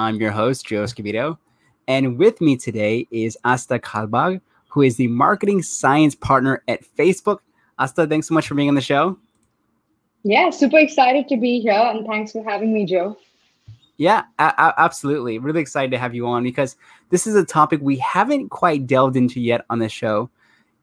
I'm your host, Joe Escobedo. And with me today is Astha Kalbag, who is the marketing science partner at Facebook. Astha, thanks so much for being on the show. Yeah, super excited to be here. And thanks for having me, Joe. Yeah, absolutely. Really excited to have you on because this is a topic we haven't quite delved into yet on the show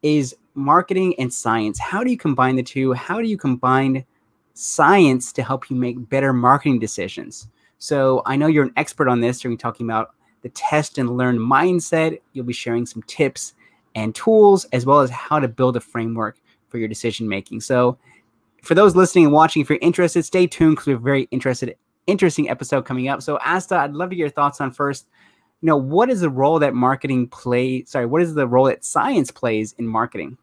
is marketing and science. How do you combine the two? How do you combine science to help you make better marketing decisions? So I know you're an expert on this. You're going to be talking about the test and learn mindset. You'll be sharing some tips and tools, as well as how to build a framework for your decision making. So for those listening and watching, if you're interested, stay tuned because we have a very interested, interesting episode coming up. So Astha, I'd love to get your thoughts on first, you know, what is the role that marketing play? Sorry, what is the role that science plays in marketing?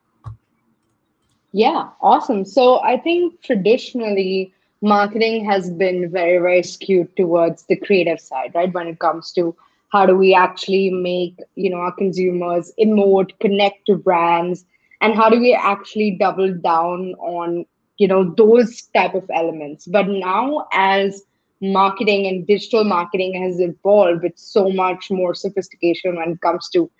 Yeah, awesome. So I think traditionally marketing has been very, very skewed towards the creative side, right? When it comes to how do we actually make, you know, our consumers emote, connect to brands, and how do we actually double down on, you know, those type of elements. But now as marketing and digital marketing has evolved with so much more sophistication when it comes to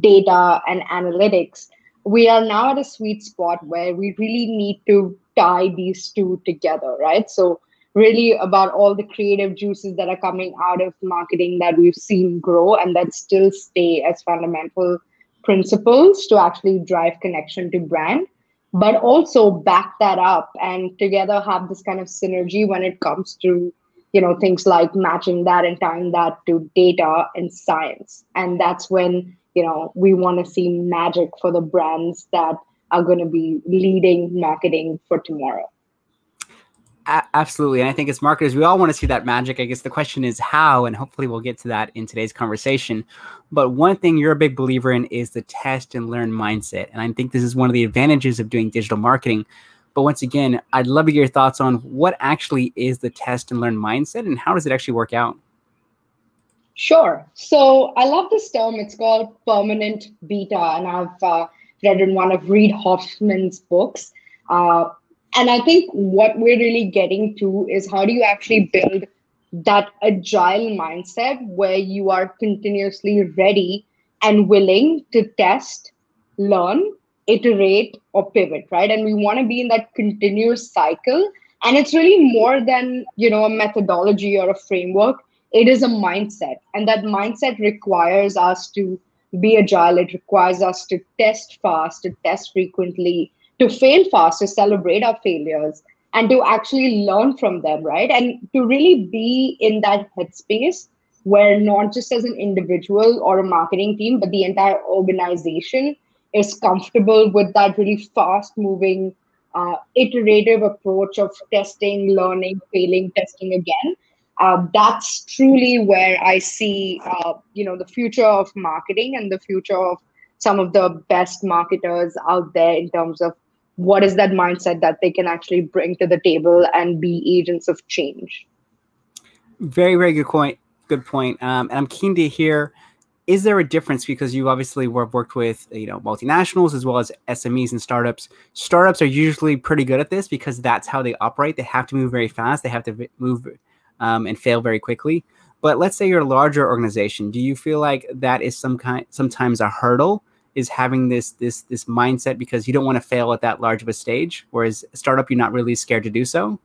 data and analytics, we are now at a sweet spot where we really need to tie these two together, right? So, really about all the creative juices that are coming out of marketing that we've seen grow and that still stay as fundamental principles to actually drive connection to brand, but also back that up and together have this kind of synergy when it comes to you know things like matching that and tying that to data and science and that's when you know we want to see magic for the brands that are going to be leading marketing for tomorrow. absolutely. And I think as marketers, we all want to see that magic. I guess the question is how, and hopefully we'll get to that in today's conversation. But one thing you're a big believer in is the test and learn mindset. And I think this is one of the advantages of doing digital marketing. But once again, I'd love to get your thoughts on what actually is the test and learn mindset and how does it actually work out? Sure. So I love this term. It's called permanent beta. And I've uh, read in one of Reid Hoffman's books. Uh, and I think what we're really getting to is how do you actually build that agile mindset where you are continuously ready and willing to test, learn, iterate, or pivot, right? And we want to be in that continuous cycle. And it's really more than you know a methodology or a framework. It is a mindset, and that mindset requires us to be agile. It requires us to test fast, to test frequently, to fail fast, to celebrate our failures, and to actually learn from them, right? And to really be in that headspace where not just as an individual or a marketing team, but the entire organization is comfortable with that really fast moving, uh, iterative approach of testing, learning, failing, testing again uh, that's truly where I see, uh, you know, the future of marketing and the future of some of the best marketers out there in terms of what is that mindset that they can actually bring to the table and be agents of change. Very, very good point. Good point. Um, and I'm keen to hear: is there a difference because you obviously have worked with you know multinationals as well as SMEs and startups? Startups are usually pretty good at this because that's how they operate. They have to move very fast. They have to move um, and fail very quickly. But let's say you're a larger organization. Do you feel like that is some kind sometimes a hurdle? Is having this this this mindset because you don't want to fail at that large of a stage, whereas startup you're not really scared to do so.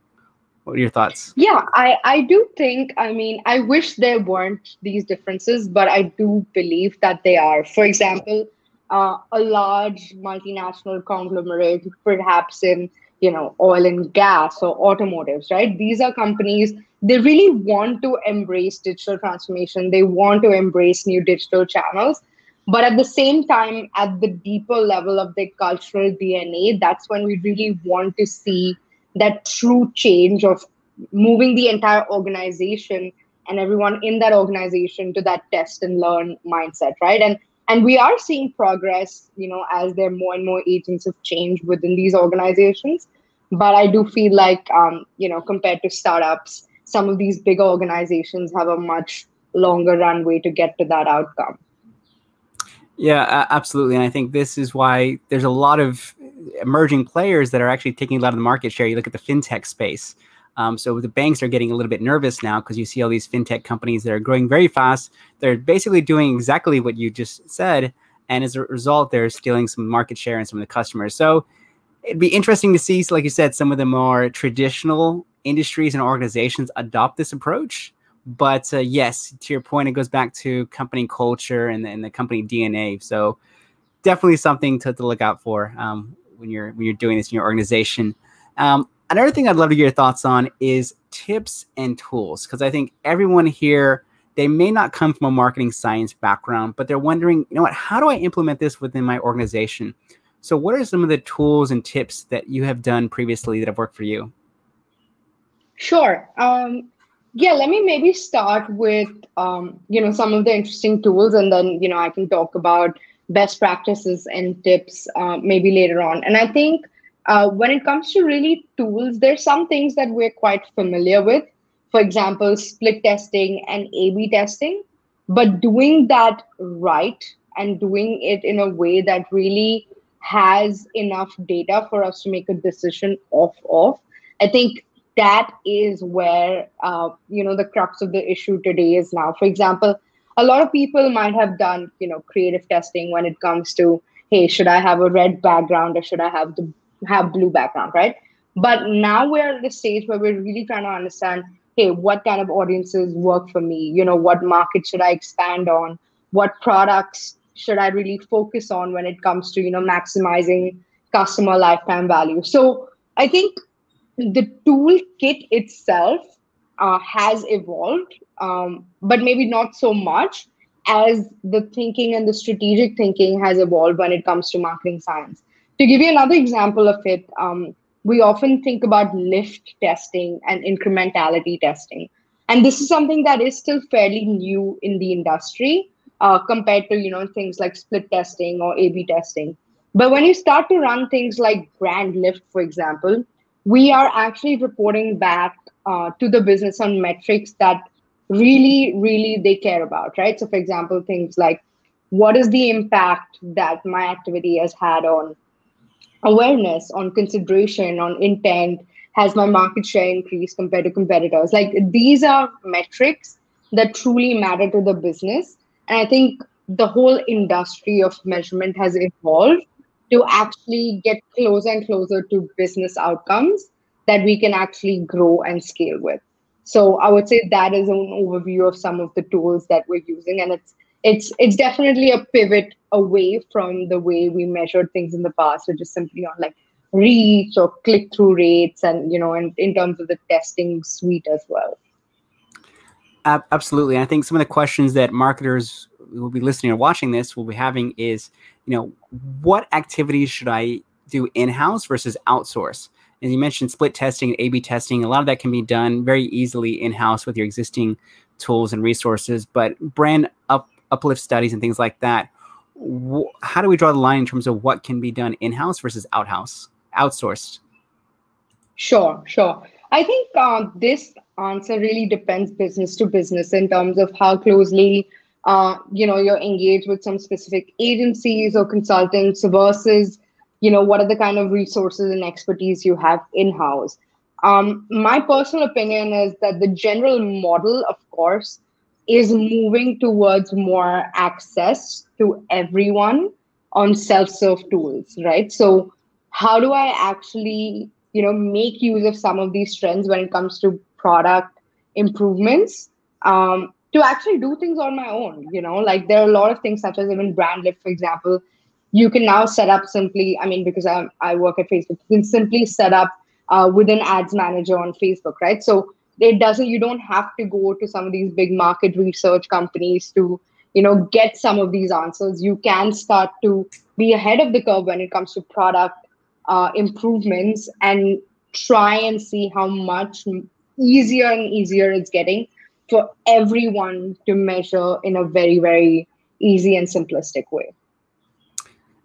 What are your thoughts? Yeah, I I do think. I mean, I wish there weren't these differences, but I do believe that they are. For example, uh, a large multinational conglomerate, perhaps in you know oil and gas or automotives, right? These are companies they really want to embrace digital transformation. They want to embrace new digital channels. But at the same time, at the deeper level of their cultural DNA, that's when we really want to see that true change of moving the entire organization and everyone in that organization to that test and learn mindset, right? And and we are seeing progress, you know, as there are more and more agents of change within these organizations. But I do feel like, um, you know, compared to startups, some of these bigger organizations have a much longer runway to get to that outcome. Yeah, absolutely. And I think this is why there's a lot of emerging players that are actually taking a lot of the market share. You look at the fintech space. Um, so the banks are getting a little bit nervous now because you see all these fintech companies that are growing very fast. They're basically doing exactly what you just said, and as a result, they're stealing some market share and some of the customers. So it'd be interesting to see, like you said, some of the more traditional industries and organizations adopt this approach. But uh, yes, to your point, it goes back to company culture and, and the company DNA. So definitely something to, to look out for um, when you're when you're doing this in your organization. Um, another thing I'd love to get your thoughts on is tips and tools because I think everyone here they may not come from a marketing science background, but they're wondering, you know what, how do I implement this within my organization? So, what are some of the tools and tips that you have done previously that have worked for you? Sure. Um, yeah, let me maybe start with um, you know some of the interesting tools, and then you know I can talk about best practices and tips uh, maybe later on. And I think uh, when it comes to really tools, there's some things that we're quite familiar with. For example, split testing and A/B testing, but doing that right and doing it in a way that really has enough data for us to make a decision off of. I think that is where uh, you know the crux of the issue today is now. For example, a lot of people might have done you know creative testing when it comes to hey, should I have a red background or should I have the have blue background, right? But now we're at the stage where we're really trying to understand, hey, what kind of audiences work for me? You know, what market should I expand on? What products should I really focus on when it comes to you know maximizing customer lifetime value? So I think the toolkit itself uh, has evolved, um, but maybe not so much as the thinking and the strategic thinking has evolved when it comes to marketing science. To give you another example of it, um, we often think about lift testing and incrementality testing. And this is something that is still fairly new in the industry uh, compared to you know things like split testing or A/B testing. But when you start to run things like brand lift, for example, we are actually reporting back uh, to the business on metrics that really, really they care about, right? So, for example, things like what is the impact that my activity has had on awareness, on consideration, on intent? Has my market share increased compared to competitors? Like these are metrics that truly matter to the business. And I think the whole industry of measurement has evolved to actually get closer and closer to business outcomes that we can actually grow and scale with. So I would say that is an overview of some of the tools that we're using, and it's it's it's definitely a pivot away from the way we measured things in the past, which is simply on like reach or click through rates, and you know, and in terms of the testing suite as well. Absolutely, I think some of the questions that marketers will be listening or watching this will be having is, you know, what activities should I do in house versus outsource? And you mentioned split testing, A/B testing. A lot of that can be done very easily in house with your existing tools and resources. But brand up uplift studies and things like that. How do we draw the line in terms of what can be done in house versus out house, outsourced? Sure, sure. I think uh, this answer really depends business to business in terms of how closely uh, you know you're engaged with some specific agencies or consultants versus you know what are the kind of resources and expertise you have in house um, my personal opinion is that the general model of course is moving towards more access to everyone on self-serve tools right? So how do i actually you know make use of some of these trends when it comes to product improvements um, to actually do things on my own you know? Like there are a lot of things such as even brand lift for example. You can now set up simply i mean because i, I work at facebook you can simply set up uh, with an ads manager on facebook right? So it doesn't you don't have to go to some of these big market research companies to you know get some of these answers. You can start to be ahead of the curve when it comes to product uh, improvements and try and see how much easier and easier it's getting for everyone to measure in a very very easy and simplistic way.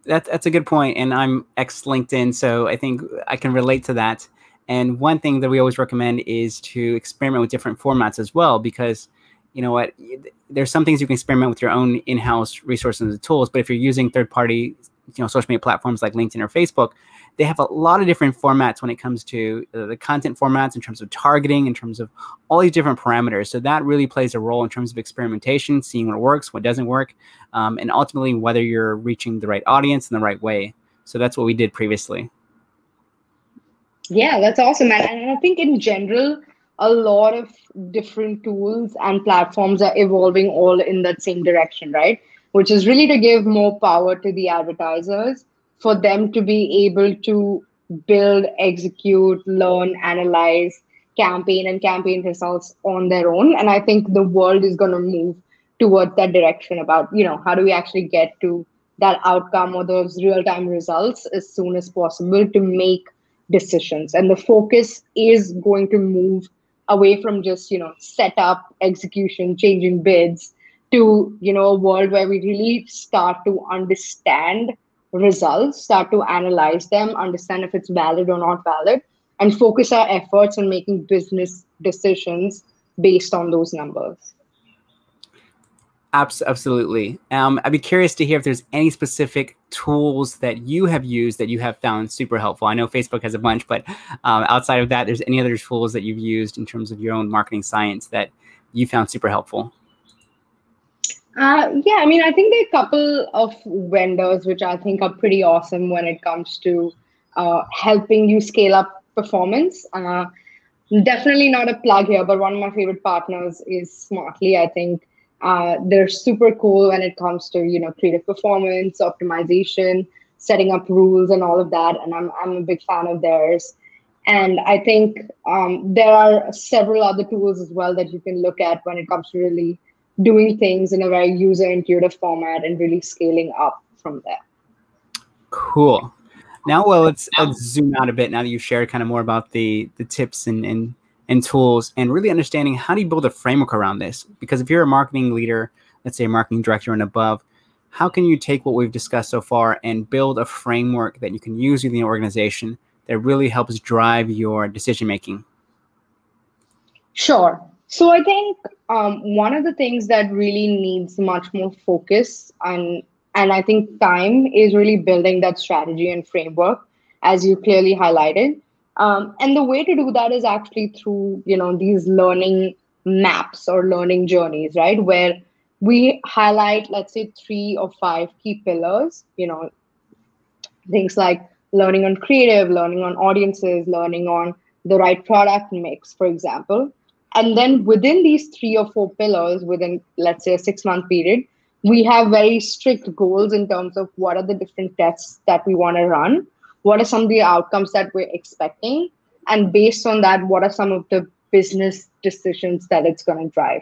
That, that's a good point and i'm ex linkedin so i think i can relate to that and one thing that we always recommend is to experiment with different formats as well because you know what there's some things you can experiment with your own in-house resources and tools but if you're using third party you know social media platforms like linkedin or facebook they have a lot of different formats when it comes to uh, the content formats in terms of targeting, in terms of all these different parameters. So that really plays a role in terms of experimentation, seeing what works, what doesn't work, um, and ultimately whether you're reaching the right audience in the right way. So that's what we did previously. Yeah, that's awesome, man. And I think in general, a lot of different tools and platforms are evolving all in that same direction, right? Which is really to give more power to the advertisers for them to be able to build, execute, learn, analyze campaign and campaign results on their own. And I think the world is going to move towards that direction about, you know, how do we actually get to that outcome or those real time results as soon as possible to make decisions. And the focus is going to move away from just, you know, setup, execution, changing bids to, you know, a world where we really start to understand results, start to analyze them, understand if it's valid or not valid, and focus our efforts on making business decisions based on those numbers. Absolutely. Um, I'd be curious to hear if there's any specific tools that you have used that you have found super helpful. I know Facebook has a bunch, but um, outside of that, there's any other tools that you've used in terms of your own marketing science that you found super helpful. Uh, yeah, I mean, I think there are a couple of vendors which I think are pretty awesome when it comes to uh, helping you scale up performance. Uh, definitely not a plug here, but one of my favorite partners is Smartly. I think uh, they're super cool when it comes to you know creative performance, optimization, setting up rules, and all of that. And I'm I'm a big fan of theirs. And I think um, there are several other tools as well that you can look at when it comes to really doing things in a very user intuitive format and really scaling up from there. Cool. Now, well, let's, let's zoom out a bit. Now that you've shared kind of more about the the tips and and and tools, and really understanding how do you build a framework around this? Because if you're a marketing leader, let's say a marketing director and above, how can you take what we've discussed so far and build a framework that you can use within the organization that really helps drive your decision making? Sure. So I think um, one of the things that really needs much more focus and and I think time is really building that strategy and framework, as you clearly highlighted. Um, and the way to do that is actually through you know these learning maps or learning journeys, right? Where we highlight, let's say, three or five key pillars. You know, things like learning on creative, learning on audiences, learning on the right product mix, for example and then within these three or four pillars, within let's say a six month period, we have very strict goals in terms of what are the different tests that we want to run, what are some of the outcomes that we're expecting, and based on that, what are some of the business decisions that it's going to drive.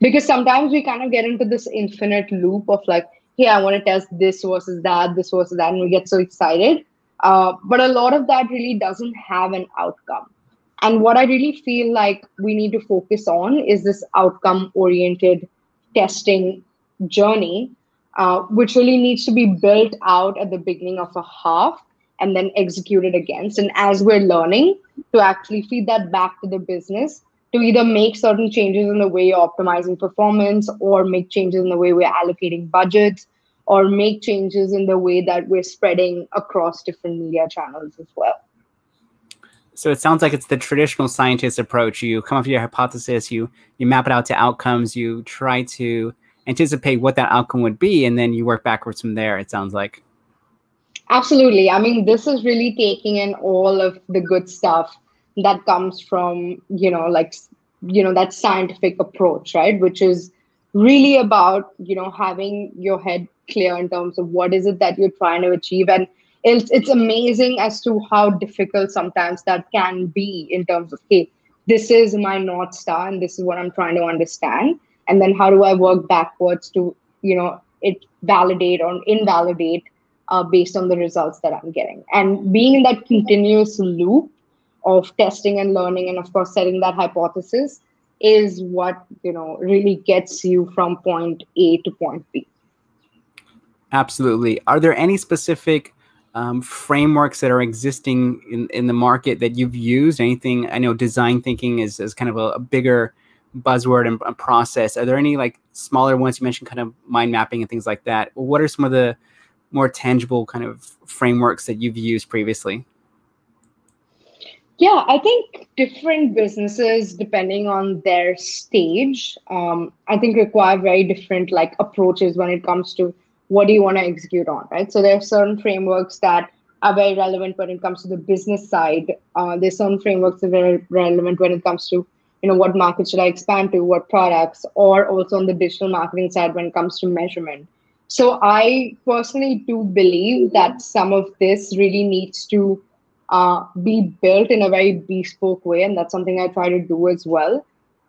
Because sometimes we kind of get into this infinite loop of like, hey, I want to test this versus that, this versus that, and we get so excited. Uh, but a lot of that really doesn't have an outcome. And what I really feel like we need to focus on is this outcome oriented testing journey, uh, which really needs to be built out at the beginning of a half and then execute it against. And as we're learning, to actually feed that back to the business to either make certain changes in the way you're optimizing performance or make changes in the way we're allocating budgets or make changes in the way that we're spreading across different media channels as well. So it sounds like it's the traditional scientist approach. You come up with your hypothesis, you you map it out to outcomes, you try to anticipate what that outcome would be, and then you work backwards from there. It sounds like. Absolutely. I mean, this is really taking in all of the good stuff that comes from you know like you know that scientific approach, right? Which is really about you know having your head clear in terms of what is it that you're trying to achieve and it's it's amazing as to how difficult sometimes that can be in terms of hey this is my north star and this is what i'm trying to understand and then how do i work backwards to you know it validate or invalidate uh, based on the results that i'm getting and being in that continuous loop of testing and learning and of course setting that hypothesis is what you know really gets you from point a to point b absolutely are there any specific um, frameworks that are existing in, in the market that you've used? Anything? I know design thinking is, is kind of a, a bigger buzzword and a process. Are there any like smaller ones you mentioned, kind of mind mapping and things like that? What are some of the more tangible kind of frameworks that you've used previously? Yeah, I think different businesses, depending on their stage, um, I think require very different like approaches when it comes to what do you want to execute on, right? So there are certain frameworks that are very relevant when it comes to the business side. Uh, there's certain frameworks that are very relevant when it comes to you know what market should I expand to, what products, or also on the digital marketing side when it comes to measurement. So I personally do believe that some of this really needs to uh, be built in a very bespoke way, and that's something I try to do as well.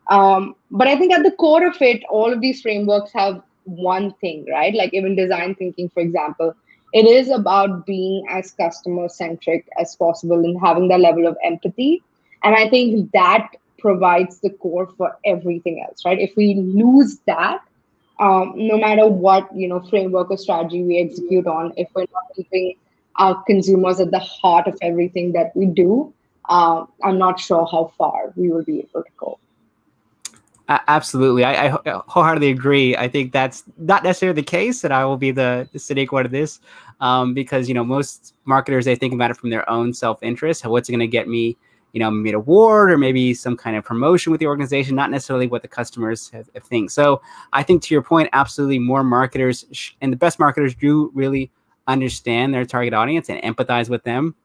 Um, but I think at the core of it, all of these frameworks have one thing, right? Like even design thinking, for example, it is about being as customer centric as possible and having that level of empathy. And I think that provides the core for everything else, right? If we lose that, um, no matter what you know framework or strategy we execute on, if we're not keeping our consumers at the heart of everything that we do, uh, I'm not sure how far we will be able to go. Absolutely, I, I, wholeheartedly agree. I think that's not necessarily the case, and I will be the, the cynic one of this, um, because you know most marketers they think about it from their own self interest. What's going to get me, you know, an award or maybe some kind of promotion with the organization, not necessarily what the customers have, have think. So I think to your point, absolutely, more marketers and the best marketers do really understand their target audience and empathize with them.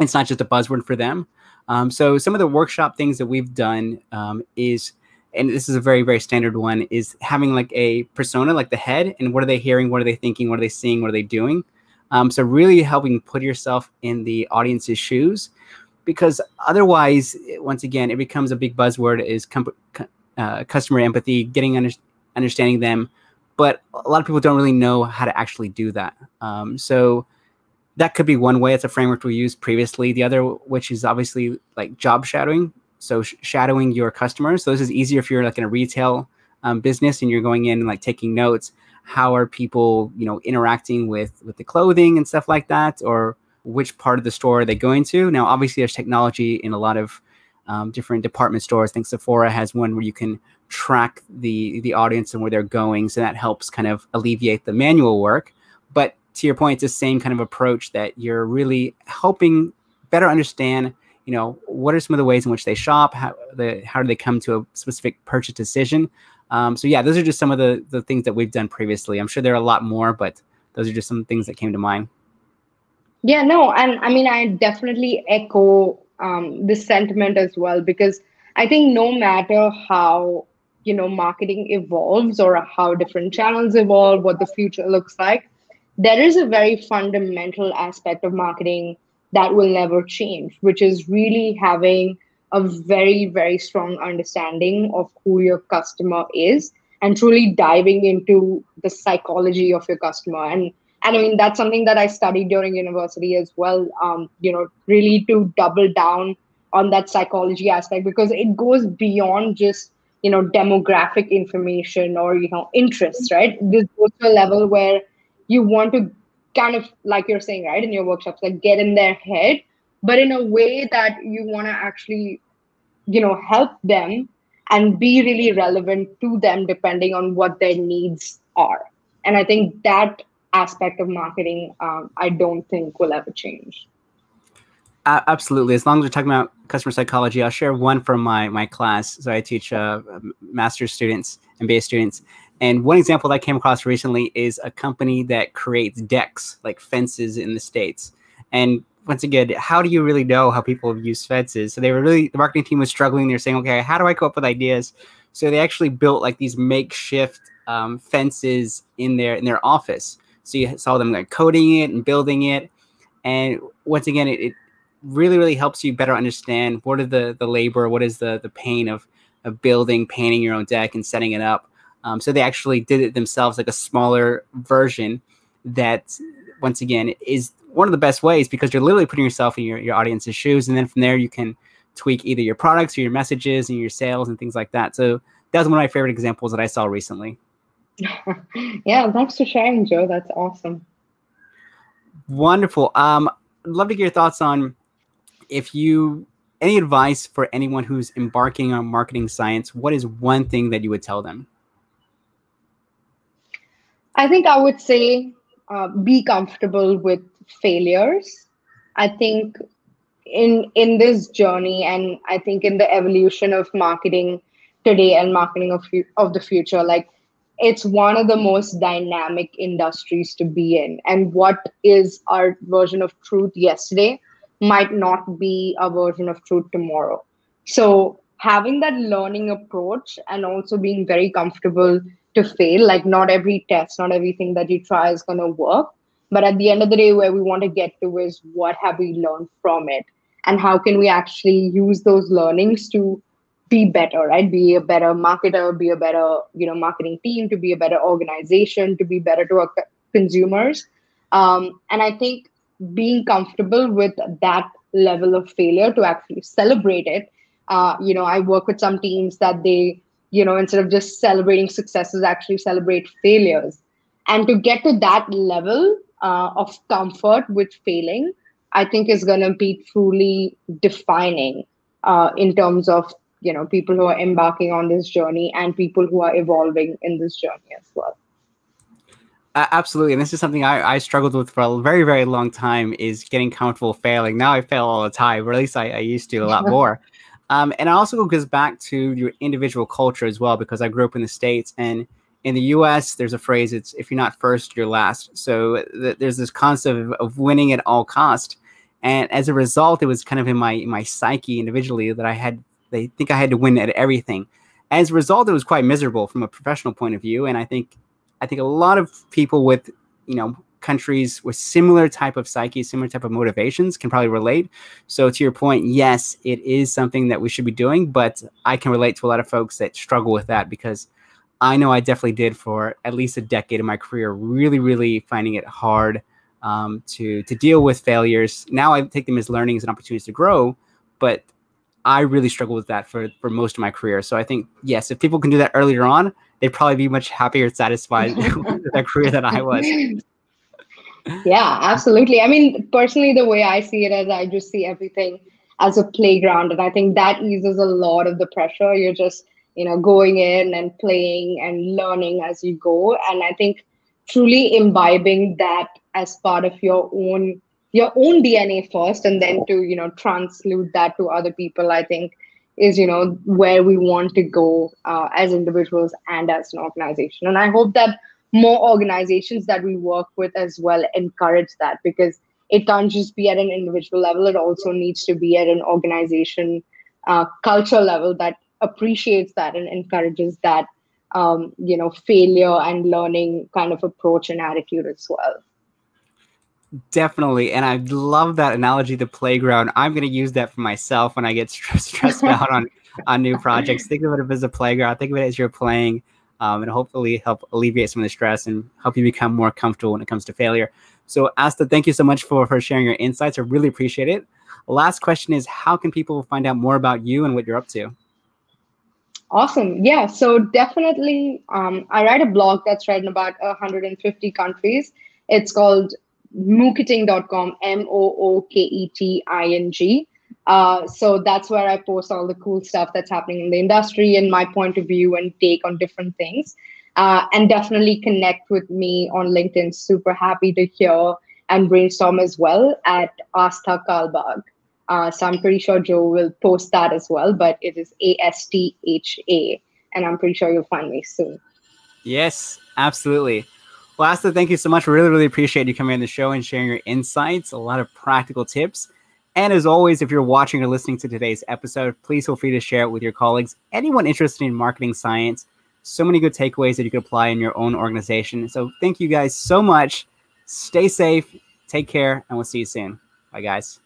It's not just a buzzword for them. Um, so some of the workshop things that we've done um, is, and this is a very very standard one, is having like a persona, like the head, and what are they hearing, what are they thinking, what are they seeing, what are they doing. Um, so really helping put yourself in the audience's shoes, because otherwise, once again, it becomes a big buzzword is uh, customer empathy, getting under- understanding them but a lot of people don't really know how to actually do that. Um, so that could be one way. It's a framework we used previously. The other, which is obviously like job shadowing. So sh- shadowing your customers. So this is easier if you're like in a retail um, business and you're going in and like taking notes. How are people, you know, interacting with with the clothing and stuff like that, or which part of the store are they going to? Now, obviously, there's technology in a lot of um, different department stores. I think Sephora has one where you can track the the audience and where they're going, so that helps kind of alleviate the manual work. But to your point, it's the same kind of approach that you're really helping better understand. You know, what are some of the ways in which they shop? How the how do they come to a specific purchase decision? Um, so yeah, those are just some of the the things that we've done previously. I'm sure there are a lot more, but those are just some things that came to mind. Yeah, no, and I mean, I definitely echo um, this sentiment as well because I think no matter how you know marketing evolves or how different channels evolve, what the future looks like, there is a very fundamental aspect of marketing that will never change, which is really having a very very strong understanding of who your customer is and truly diving into the psychology of your customer. And and i mean that's something that i studied during university as well um, you know really to double down on that psychology aspect because it goes beyond just you know demographic information or you know interests right? This goes to a level where you want to kind of like you're saying right in your workshops like get in their head but in a way that you want to actually you know help them and be really relevant to them depending on what their needs are. And i think that aspect of marketing, um, I don't think will ever change. Absolutely. As long as we're talking about customer psychology, I'll share one from my my class. So I teach uh, master's students, MBA students, and one example that I came across recently is a company that creates decks, like fences in the states. And once again, how do you really know how people use fences? So they were really the marketing team was struggling. They're saying, okay, how do I come up with ideas? So they actually built like these makeshift um, fences in their in their office. So you saw them like coding it and building it. And once again, it, it really, really helps you better understand what are the the labor, what is the the pain of of building, painting your own deck and setting it up. Um, so they actually did it themselves, like a smaller version that once again is one of the best ways because you're literally putting yourself in your, your audience's shoes. And then from there you can tweak either your products or your messages and your sales and things like that. So that was one of my favorite examples that I saw recently. yeah, thanks for sharing, Joe. That's awesome. Wonderful. Um, I'd love to get your thoughts on if you any advice for anyone who's embarking on marketing science. What is one thing that you would tell them? I think I would say uh, be comfortable with failures. I think in in this journey and i think in the evolution of marketing today and marketing of of the future like it's one of the most dynamic industries to be in. And what is our version of truth yesterday might not be a version of truth tomorrow. So having that learning approach and also being very comfortable to fail like not every test not everything that you try is going to work. But at the end of the day where we want to get to is what have we learned from it? And how can we actually use those learnings to be better right? Be a better marketer be a better you know marketing team to be a better organization to be better to our consumers. Um, and i think being comfortable with that level of failure to actually celebrate it uh, you know i work with some teams that they you know instead of just celebrating successes actually celebrate failures. And to get to that level uh, of comfort with failing i think is going to be truly defining uh, in terms of you know people who are embarking on this journey and people who are evolving in this journey as well. Uh, absolutely. And this is something I, I struggled with for a very very long time is getting comfortable failing. Now i fail all the time or at least i, I used to a lot more. Um, and it also goes back to your individual culture as well because i grew up in the states and in the us there's a phrase it's if you're not first you're last. So th- there's this concept of, of winning at all cost. And as a result it was kind of in my my psyche individually that i had they think I had to win at everything. As a result, it was quite miserable from a professional point of view. And I think I think a lot of people with you know countries with similar type of psyche, similar type of motivations can probably relate. So to your point, yes, it is something that we should be doing, but I can relate to a lot of folks that struggle with that because I know I definitely did for at least a decade of my career, really, really finding it hard um, to to deal with failures. Now I take them as learnings and opportunities to grow, but I really struggled with that for for most of my career. So I think yes, if people can do that earlier on, they'd probably be much happier and satisfied with their career than I was. Yeah, absolutely. I mean, personally, the way I see it is I just see everything as a playground, and I think that eases a lot of the pressure. You're just you know going in and playing and learning as you go, and I think truly imbibing that as part of your own your own dna first and then to you know translate that to other people i think is you know where we want to go uh, as individuals and as an organization. And i hope that more organizations that we work with as well encourage that because it can't just be at an individual level. It also needs to be at an organization uh, culture level that appreciates that and encourages that um, you know failure and learning kind of approach and attitude as well Definitely. And I love that analogy, the playground. I'm going to use that for myself when I get stressed out on, on new projects. Think of it as a playground. Think of it as you're playing um, and hopefully help alleviate some of the stress and help you become more comfortable when it comes to failure. So, Astha, thank you so much for, for sharing your insights. I really appreciate it. Last question is How can people find out more about you and what you're up to? Awesome. Yeah. So, definitely, um, I write a blog that's read in about 150 countries. It's called mooketing.com, M O O K E T I N G. Uh, so that's where I post all the cool stuff that's happening in the industry and my point of view and take on different things. Uh, and definitely connect with me on LinkedIn. Super happy to hear and brainstorm as well at Astha Kalbag. Uh, so I'm pretty sure Joe will post that as well, but it is A S T H A. And I'm pretty sure you'll find me soon. Yes, absolutely. Well, thank you so much. Really, really appreciate you coming on the show and sharing your insights, a lot of practical tips. And as always, if you're watching or listening to today's episode, please feel free to share it with your colleagues, anyone interested in marketing science. So many good takeaways that you can apply in your own organization. So thank you guys so much. Stay safe, take care, and we'll see you soon. Bye, guys.